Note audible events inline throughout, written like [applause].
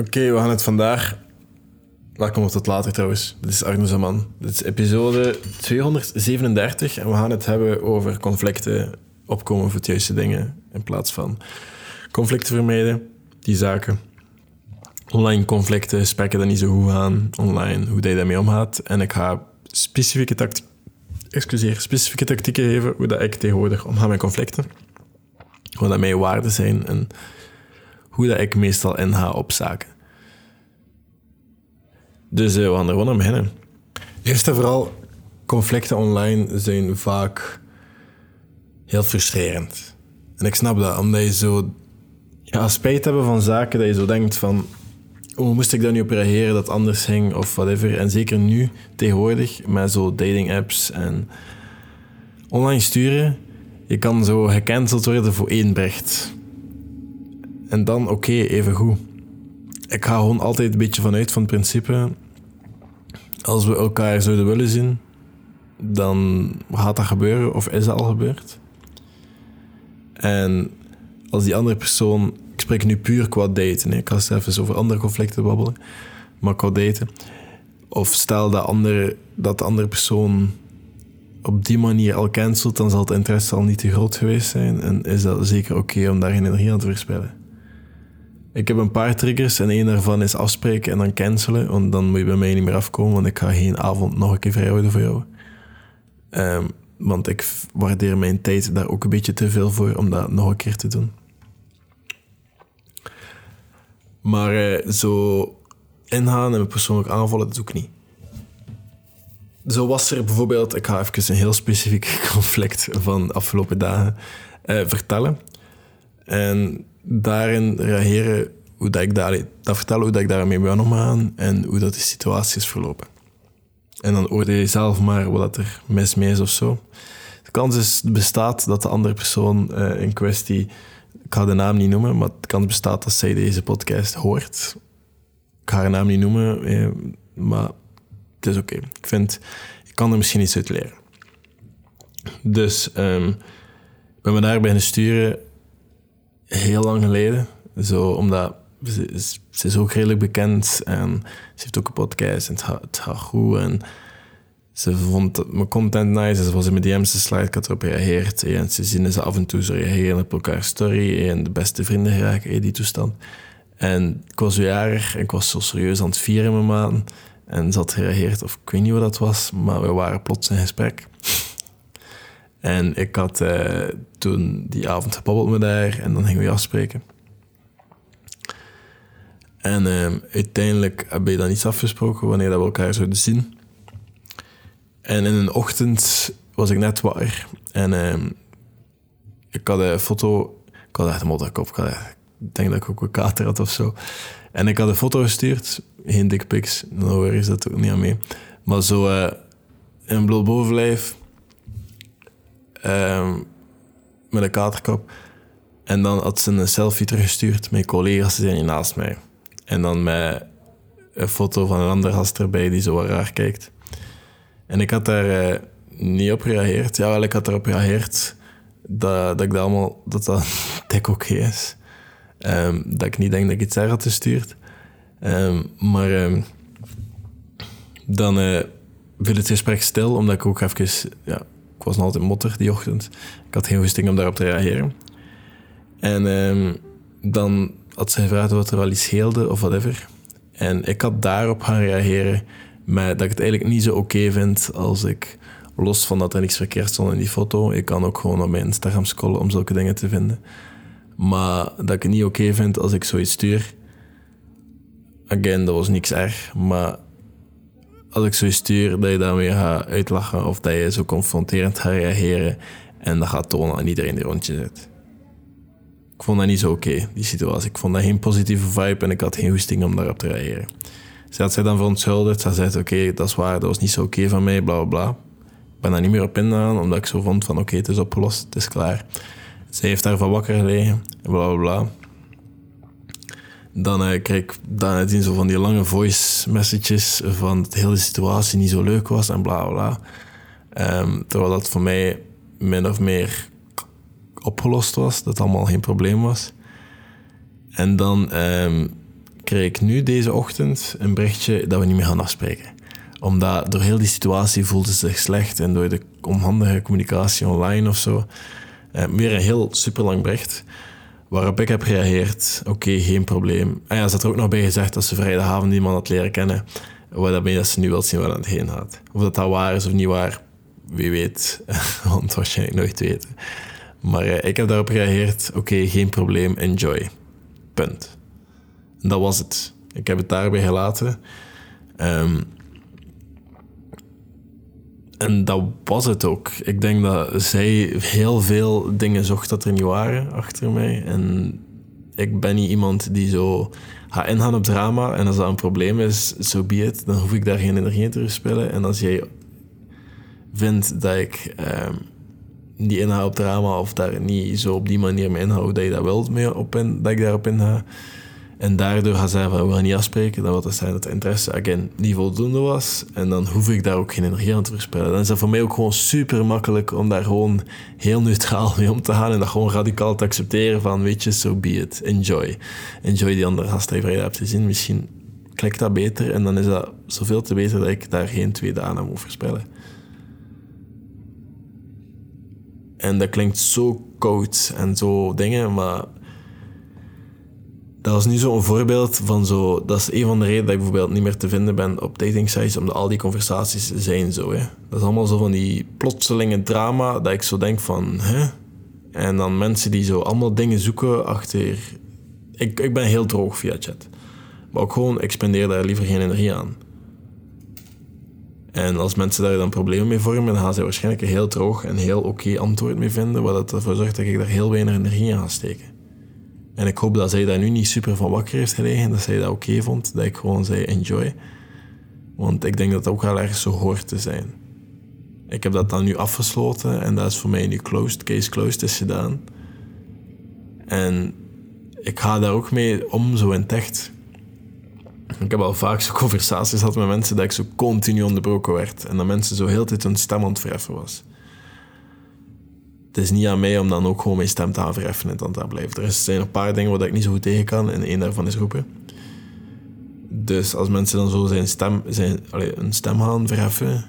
Oké, we gaan het vandaag. Welkom tot later trouwens. Dit is Arno Zaman. Dit is episode 237 en we gaan het hebben over conflicten, opkomen voor het juiste dingen in plaats van conflicten vermijden, die zaken. Online conflicten, gesprekken dat niet zo goed gaan, online, hoe dat je daarmee omgaat. En ik ga specifieke, excuseer, specifieke tactieken geven hoe dat ik tegenwoordig omga met conflicten. Wat dat mijn waarden zijn en hoe dat ik meestal inga op zaken. Dus uh, we gaan er gewoon aan beginnen. Eerst en vooral, conflicten online zijn vaak heel frustrerend. En ik snap dat, omdat je zo ja, spijt hebben van zaken dat je zo denkt van hoe moest ik daar nu op reageren dat anders ging of whatever. En zeker nu, tegenwoordig, met zo dating apps en online sturen, je kan zo gecanceld worden voor één bericht. En dan, oké, even goed. Ik ga gewoon altijd een beetje vanuit van het principe... Als we elkaar zouden willen zien, dan gaat dat gebeuren of is dat al gebeurd. En als die andere persoon... Ik spreek nu puur qua daten. Ik ga even over andere conflicten babbelen. Maar qua daten. Of stel dat, andere, dat de andere persoon op die manier al cancelt, dan zal het interesse al niet te groot geweest zijn. En is dat zeker oké om daar energie aan te verspillen. Ik heb een paar triggers en één daarvan is afspreken en dan cancelen. Want dan moet je bij mij niet meer afkomen, want ik ga geen avond nog een keer vrijhouden voor jou. Um, want ik waardeer mijn tijd daar ook een beetje te veel voor om dat nog een keer te doen. Maar uh, zo ingaan en me persoonlijk aanvallen, dat doe ik niet. Zo was er bijvoorbeeld, ik ga even een heel specifiek [laughs] conflict van de afgelopen dagen uh, vertellen. En daarin reageren, hoe dat ik daar, dat vertellen hoe dat ik daarmee ben omgaan en hoe dat de situatie is verlopen. En dan oordeel je zelf maar wat er mis mee is of zo. De kans is, bestaat dat de andere persoon uh, in kwestie, ik ga de naam niet noemen, maar de kans bestaat dat zij deze podcast hoort. Ik ga haar naam niet noemen, eh, maar het is oké. Ik vind, ik kan er misschien iets uit leren. Dus um, ik ben me daar beginnen sturen heel lang geleden. Zo, omdat ze, is ook redelijk bekend en ze heeft ook een podcast en het gaat, goed. En ze vond mijn content nice. Ze was in mijn DM's slide, ik had erop gereageerd. En ze zien ze af en toe zo reageren op elkaar story en de beste vrienden geraken, die toestand. En ik was jarig en ik was zo serieus aan het vieren mijn maand. En ze had gereageerd, of ik weet niet wat dat was, maar we waren plots in gesprek. En ik had uh, toen die avond gebabbeld met haar en dan gingen we afspreken. En uh, uiteindelijk hebben we dan iets afgesproken wanneer dat we elkaar zouden zien. En in een ochtend was ik net wakker en uh, ik had een foto. Ik had echt een modderkop. Ik, denk dat ik ook een kater had of zo. En ik had een foto gestuurd, geen dickpics, nou is dat ook niet aan mee. Maar zo een bloot bovenlijf Um, met een katerkop. En dan had ze een selfie teruggestuurd met collega's die zijn naast mij. En dan met een foto van een andere gast erbij die zo raar kijkt. En ik had daar uh, niet op gereageerd. Ja, wel, ik had erop gereageerd dat, dat ik dat allemaal, dat dat [laughs] dik oké is. Um, dat ik niet denk dat ik iets erg had gestuurd. Um, maar dan uh, viel het gesprek stil, omdat ik ook even ja, ik was nog altijd motter die ochtend. Ik had geen goesting om daarop te reageren. En um, dan had ze gevraagd of er wel iets scheelde of whatever. En ik had daarop gaan reageren met dat ik het eigenlijk niet zo oké vind als ik, los van dat er niks verkeerd stond in die foto, ik kan ook gewoon op mijn Instagram scrollen om zulke dingen te vinden. Maar dat ik het niet oké vind als ik zoiets stuur. Again, dat was niks erg, maar als ik zo stuur, dat je daarmee gaat uitlachen of dat je zo confronterend gaat reageren en dat gaat tonen aan iedereen die rondje zit. Ik vond dat niet zo oké, die situatie. Ik vond dat geen positieve vibe en ik had geen goesting om daarop te reageren. Ze had zich dan verontschuldigd. Ze zei, oké, dat is waar, dat was niet zo oké van mij, bla bla bla. Ik ben daar niet meer op ingegaan, omdat ik zo vond van, oké, het is opgelost, het is klaar. Ze heeft daarvan wakker gelegen, bla bla bla dan uh, krijg ik zien zo van die lange voice messages van dat de hele situatie niet zo leuk was en bla bla. Um, terwijl dat voor mij min of meer opgelost was, dat allemaal geen probleem was. En dan um, kreeg ik nu deze ochtend een berichtje dat we niet meer gaan afspreken. Omdat door heel die situatie voelde ze zich slecht en door de onhandige communicatie online of zo. Uh, weer een heel super lang bericht. Waarop ik heb gereageerd, oké, geen probleem. En ja, ze had er ook nog bij gezegd dat ze vrijdagavond iemand had leren kennen. Wat dat ze nu wil zien waar het heen gaat. Of dat dat waar is of niet waar, wie weet. [laughs] Want waarschijnlijk nooit weten. Maar uh, ik heb daarop gereageerd, oké, geen probleem, enjoy. Punt. En dat was het. Ik heb het daarbij gelaten. Um, en dat was het ook. Ik denk dat zij heel veel dingen zocht dat er niet waren achter mij. En ik ben niet iemand die zo gaat ingaan op drama. En als dat een probleem is, zo so be. Dan hoef ik daar geen energie in te verspillen. En als jij vindt dat ik um, niet inga op drama of daar niet zo op die manier mee inhoud dat je dat wilt mee op in, dat ik daarop inga, en daardoor gaan zij van, we gaan niet afspreken. Dan wil dat zijn dat de interesse, again, niet voldoende was. En dan hoef ik daar ook geen energie aan te verspillen. Dan is dat voor mij ook gewoon super makkelijk om daar gewoon heel neutraal mee om te gaan. En dat gewoon radicaal te accepteren van, weet je, so be it. Enjoy. Enjoy die andere gast die je hebt gezien. Misschien klikt dat beter. En dan is dat zoveel te beter dat ik daar geen tweede aan moet verspillen. En dat klinkt zo koud en zo dingen, maar dat was nu zo'n voorbeeld van zo... Dat is een van de redenen dat ik bijvoorbeeld niet meer te vinden ben op dating sites, omdat al die conversaties zijn zo. Hè. Dat is allemaal zo van die plotselinge drama, dat ik zo denk van... Hè? En dan mensen die zo allemaal dingen zoeken achter... Ik, ik ben heel droog via chat. Maar ook gewoon, ik spendeer daar liever geen energie aan. En als mensen daar dan problemen mee vormen, dan gaan ze waarschijnlijk een heel droog en heel oké antwoord mee vinden, wat ervoor zorgt dat ik daar heel weinig energie aan ga steken. En ik hoop dat zij daar nu niet super van wakker heeft gelegen, dat zij dat oké vond, dat ik gewoon zei enjoy. Want ik denk dat het ook wel ergens zo hoort te zijn. Ik heb dat dan nu afgesloten en dat is voor mij nu closed, case closed is gedaan. En ik ga daar ook mee om, zo in echt. Ik heb al vaak zo conversaties gehad met mensen dat ik zo continu onderbroken werd. En dat mensen zo heel tijd hun stem aan het verheffen was het is niet aan mij om dan ook gewoon mijn stem te gaan verheffen en dan te blijven. Er zijn een paar dingen waar ik niet zo goed tegen kan en één daarvan is roepen. Dus als mensen dan zo zijn stem, zijn, allez, een stem gaan verheffen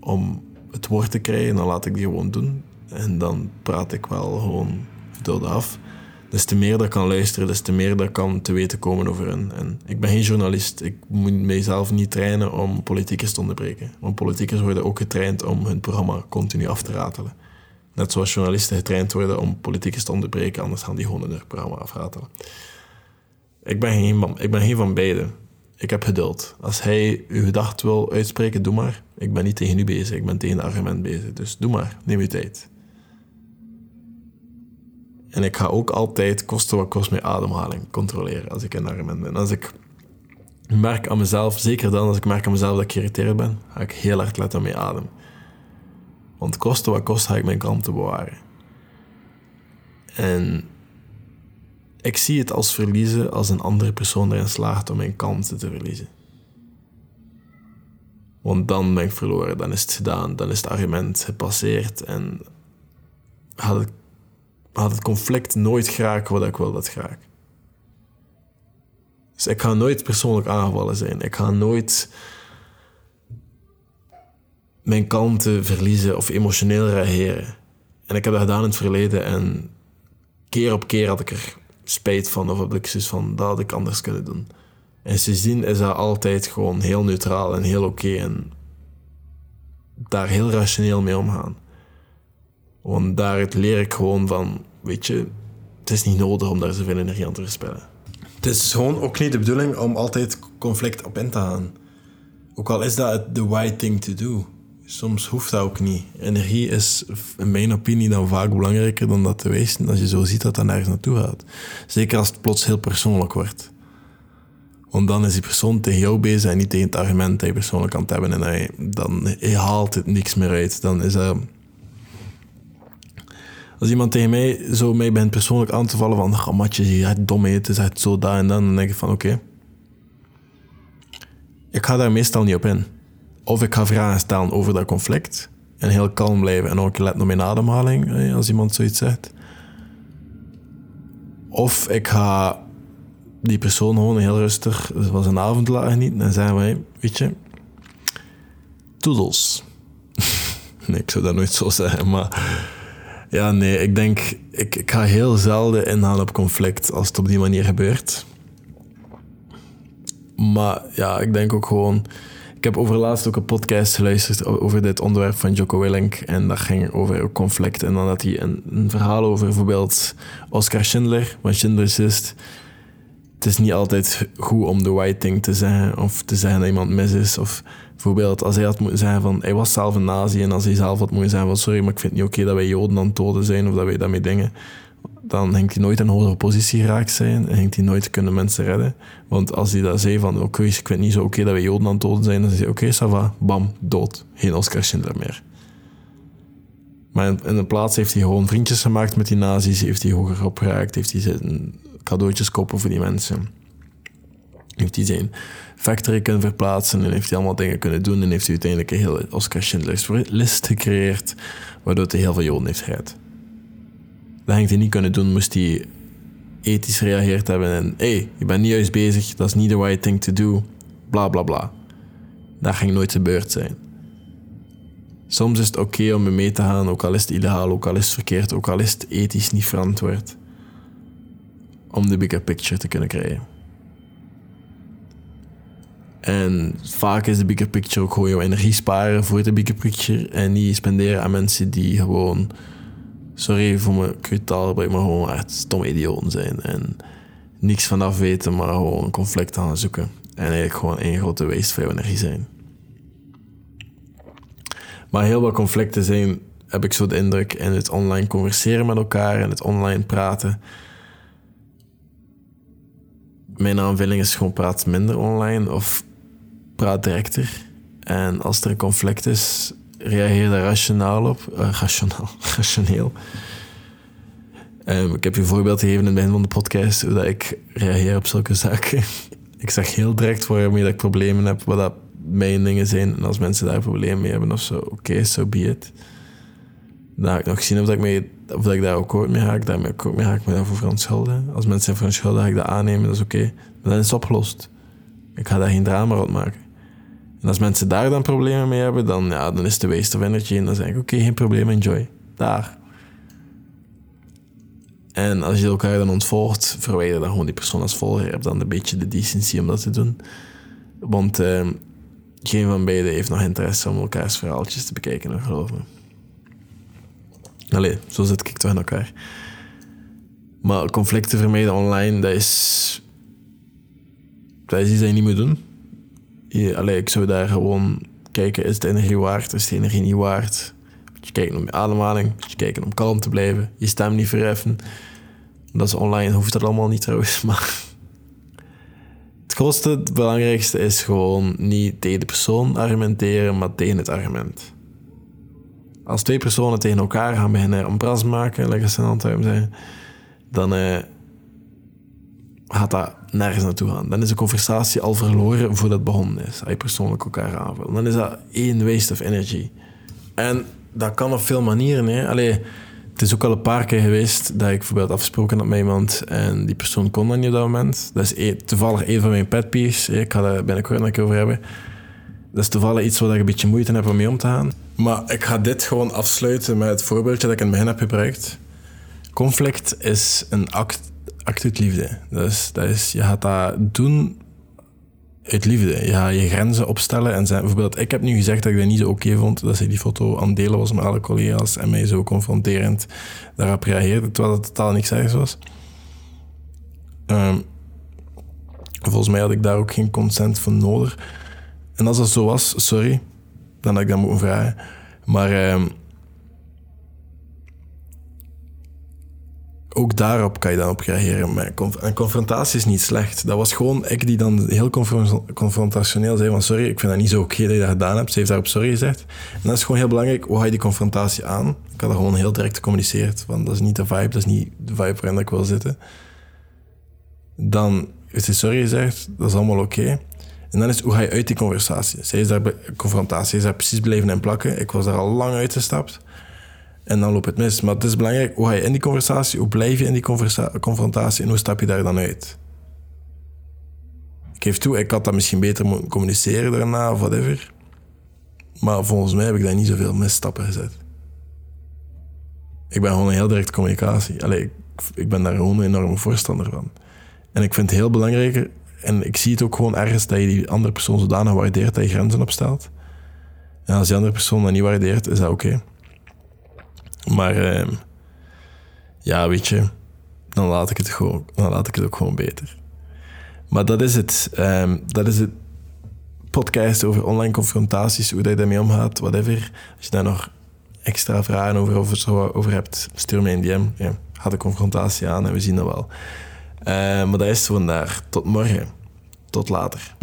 om het woord te krijgen, dan laat ik die gewoon doen. En dan praat ik wel gewoon geduld af. Des te meer dat ik kan luisteren, des te meer dat ik kan te weten komen over hen. En ik ben geen journalist. Ik moet mijzelf niet trainen om politiekers te onderbreken. Want politiekers worden ook getraind om hun programma continu af te ratelen. Net zoals journalisten getraind worden om politiekers te onderbreken, anders gaan die gewoon hun programma afratelen. Ik ben geen, man, ik ben geen van beide. Ik heb geduld. Als hij uw gedacht wil uitspreken, doe maar. Ik ben niet tegen u bezig, ik ben tegen het argument bezig. Dus doe maar, neem je tijd. En ik ga ook altijd kosten wat kost mijn ademhaling controleren als ik een argument ben. Als ik merk aan mezelf, zeker dan als ik merk aan mezelf dat ik geïrriteerd ben, ga ik heel hard letten op mijn adem. Want koste wat kost ga ik mijn kalmte bewaren. En ik zie het als verliezen als een andere persoon erin slaagt om mijn kalmte te verliezen. Want dan ben ik verloren, dan is het gedaan, dan is het argument gepasseerd en had het, had het conflict nooit graag wat ik wil dat graag. Dus ik ga nooit persoonlijk aangevallen zijn. Ik ga nooit mijn kalmte verliezen of emotioneel reageren. En ik heb dat gedaan in het verleden en keer op keer had ik er spijt van of heb ik zoiets van, dat had ik anders kunnen doen. En sindsdien is dat altijd gewoon heel neutraal en heel oké en daar heel rationeel mee omgaan. Want daar leer ik gewoon van, weet je, het is niet nodig om daar zoveel energie aan te verspillen. Het is gewoon ook niet de bedoeling om altijd conflict op in te gaan. Ook al is dat the right thing to do soms hoeft dat ook niet. Energie is in mijn opinie dan vaak belangrijker dan dat te wezen als je zo ziet dat dat nergens naartoe gaat. Zeker als het plots heel persoonlijk wordt. Want dan is die persoon tegen jou bezig en niet tegen het argument dat je persoonlijk kan hebben. En hij, dan haalt het niks meer uit. Dan is dat... Als iemand tegen mij zo mij bent persoonlijk aan te vallen van... Oh, matje, je gaat dom eten, zo daar en dan. Dan denk ik van, oké. Ik ga daar meestal niet op in. Of ik ga vragen stellen over dat conflict. En heel kalm blijven en ook letten op mijn ademhaling, als iemand zoiets zegt. Of ik ga die persoon gewoon heel rustig van zijn avond laten genieten. En zeggen wij, weet je, toedels. [laughs] nee, ik zou dat nooit zo zeggen, maar... Ja, nee, ik denk... Ik, ik ga heel zelden inhalen op conflict als het op die manier gebeurt. Maar ja, ik denk ook gewoon... Ik heb overlaatst ook een podcast geluisterd over dit onderwerp van Jocko Willink. En dat ging over conflict. En dan had hij een, verhaal over bijvoorbeeld Oscar Schindler, van Schindler's List. Het is niet altijd goed om de right thing te zeggen of te zeggen dat iemand mis is. Of bijvoorbeeld als hij had moeten zeggen van hij was zelf een nazi en als hij zelf had moeten zeggen van sorry, maar ik vind het niet oké dat wij Joden aan het doden zijn of dat wij daarmee dingen dan ging hij nooit in een hogere positie geraakt zijn en ging hij nooit kunnen mensen redden. Want als hij dat zei van, oké, ik het niet zo oké dat we Joden aan het doden zijn, dan zei hij, oké, Sava, bam, dood. Geen Oscar Schindler meer. Maar in, de plaats heeft hij gewoon vriendjes gemaakt met die nazi's, heeft hij hoger opgeraakt, heeft hij zijn cadeautjes kopen voor die mensen. Heeft hij zijn factory kunnen verplaatsen en heeft hij allemaal dingen kunnen doen en heeft hij uiteindelijk een hele Oscar Schindler's list gecreëerd, waardoor hij heel veel Joden heeft gered. Dat ging hij niet kunnen doen, moest hij ethisch reageerd hebben en hé, hey, je bent niet juist bezig, dat is niet the right thing to do, bla bla bla. Dat ging nooit gebeurd zijn. Soms is het oké om mee te gaan, ook al is het illegaal, ook al is het verkeerd, ook al is het ethisch niet verantwoord. Om de bigger picture te kunnen krijgen. En vaak is de bigger picture ook gewoon jouw energie sparen voor de bigger picture en niet spenderen aan mensen die gewoon sorry voor mijn krutaal, maar gewoon echt stomme idioten zijn. En niks vanaf weten, maar gewoon conflict gaan zoeken. En eigenlijk gewoon één grote waste van energie zijn. Maar heel wat conflicten zijn, heb ik zo de indruk, in het online converseren met elkaar en het online praten. Mijn aanvulling is gewoon praat minder online of praat directer. En als er een conflict is, reageer daar rationaal op. Uh, rationaal, [laughs] rationeel. Um, ik heb je een voorbeeld gegeven in het begin van de podcast hoe dat ik reageer op zulke zaken. [laughs] ik zeg heel direct waarmee dat ik problemen heb, wat dat mijn dingen zijn. En als mensen daar problemen mee hebben of zo, oké, okay, so be it. Dan ik nog zien of, dat ik, mee, of dat ik daar ook mee ga. Ik daarmee ook mee ga ik me daarvoor verontschuldigen. Als mensen zijn verontschuldigen, ga ik dat aannemen, dat is oké. Maar dan is het opgelost. Ik ga daar geen drama rond maken. En als mensen daar dan problemen mee hebben, dan, ja, dan is de waste of energy. En dan zeg ik, oké, geen probleem, enjoy. Daar. En als je elkaar dan ontvolgt, verwijder dan gewoon die persoon als volger. Je hebt dan een beetje de decency om dat te doen. Want uh, geen van beiden heeft nog interesse om elkaars verhaaltjes te bekijken, geloof me. Allee, zo zit ik toch in elkaar. Maar conflicten vermijden online, dat is... Dat is iets dat je niet moet doen je, allee, ik zou daar gewoon kijken, is de energie waard, is de energie niet waard? Je kijken om je ademhaling, je kijken om kalm te blijven, je stem niet verheffen. Dat is online, hoeft dat allemaal niet trouwens, [laughs] maar... Het grootste, het belangrijkste is gewoon niet tegen de persoon argumenteren, maar tegen het argument. Als twee personen tegen elkaar gaan beginnen om pras maken, lekker ze aan het zijn, dan... Eh, gaat dat nergens naartoe gaan. Dan is de conversatie al verloren voordat het begonnen is. Als je persoonlijk elkaar aanvult. Dan is dat één waste of energy. En dat kan op veel manieren. Hè. Allee, het is ook al een paar keer geweest dat ik bijvoorbeeld afgesproken had met iemand en die persoon kon dat niet op dat moment. Dat is e- toevallig een van mijn pet peeves. Ik ga daar binnenkort nog over hebben. Dat is toevallig iets waar ik een beetje moeite heb om mee om te gaan. Maar ik ga dit gewoon afsluiten met het voorbeeldje dat ik in het begin heb gebruikt. Conflict is een act uit liefde. Dus dat is, je gaat dat doen uit liefde. Je gaat je grenzen opstellen en zijn, bijvoorbeeld, ik heb nu gezegd dat ik dat niet zo oké vond dat ze die foto aan het delen was met alle collega's en mij zo confronterend daarop reageerde, terwijl het totaal niks ergens was. Um, volgens mij had ik daar ook geen consent van nodig. En als dat zo was, sorry, dan had ik dat moeten vragen. Maar um, ook daarop kan je dan op reageren. Maar een confrontatie is niet slecht. Dat was gewoon ik die dan heel confrontationeel zei van sorry, ik vind dat niet zo oké dat je dat gedaan hebt. Ze heeft daarop sorry gezegd. En dat is gewoon heel belangrijk. Hoe ga je die confrontatie aan? Ik had dat gewoon heel direct gecommuniceerd. Want dat is niet de vibe, dat is niet de vibe waarin ik wil zitten. Dan is ze sorry gezegd, dat is allemaal oké. En dan is hoe ga je uit die conversatie? Zij is daar, confrontatie is daar precies blijven en plakken. Ik was daar al lang uitgestapt. En dan loopt het mis. Maar het is belangrijk, hoe ga je in die conversatie, hoe blijf je in die confrontatie en hoe stap je daar dan uit? geef toe, ik had dat misschien beter moeten communiceren daarna of whatever. Maar volgens mij heb ik daar niet zoveel misstappen gezet. Ik ben gewoon een heel direct communicatie. Allee, ik, ik ben daar gewoon een enorme voorstander van. En ik vind het heel belangrijk, en ik zie het ook gewoon ergens dat je die andere persoon zodanig waardeert dat je grenzen opstelt. En als die andere persoon dat niet waardeert, is dat oké. Maar ehm, ja, weet je, dan laat ik het, gewoon, dan laat ik het ook gewoon beter. Maar dat is het. Ehm, dat is het podcast over online confrontaties, hoe dat je daarmee omgaat, whatever. Als je daar nog extra vragen over, over, over hebt, stuur me een DM. Ja, ga de confrontatie aan en we zien dat wel. Uh, maar dat is het vandaag. Tot morgen. Tot later.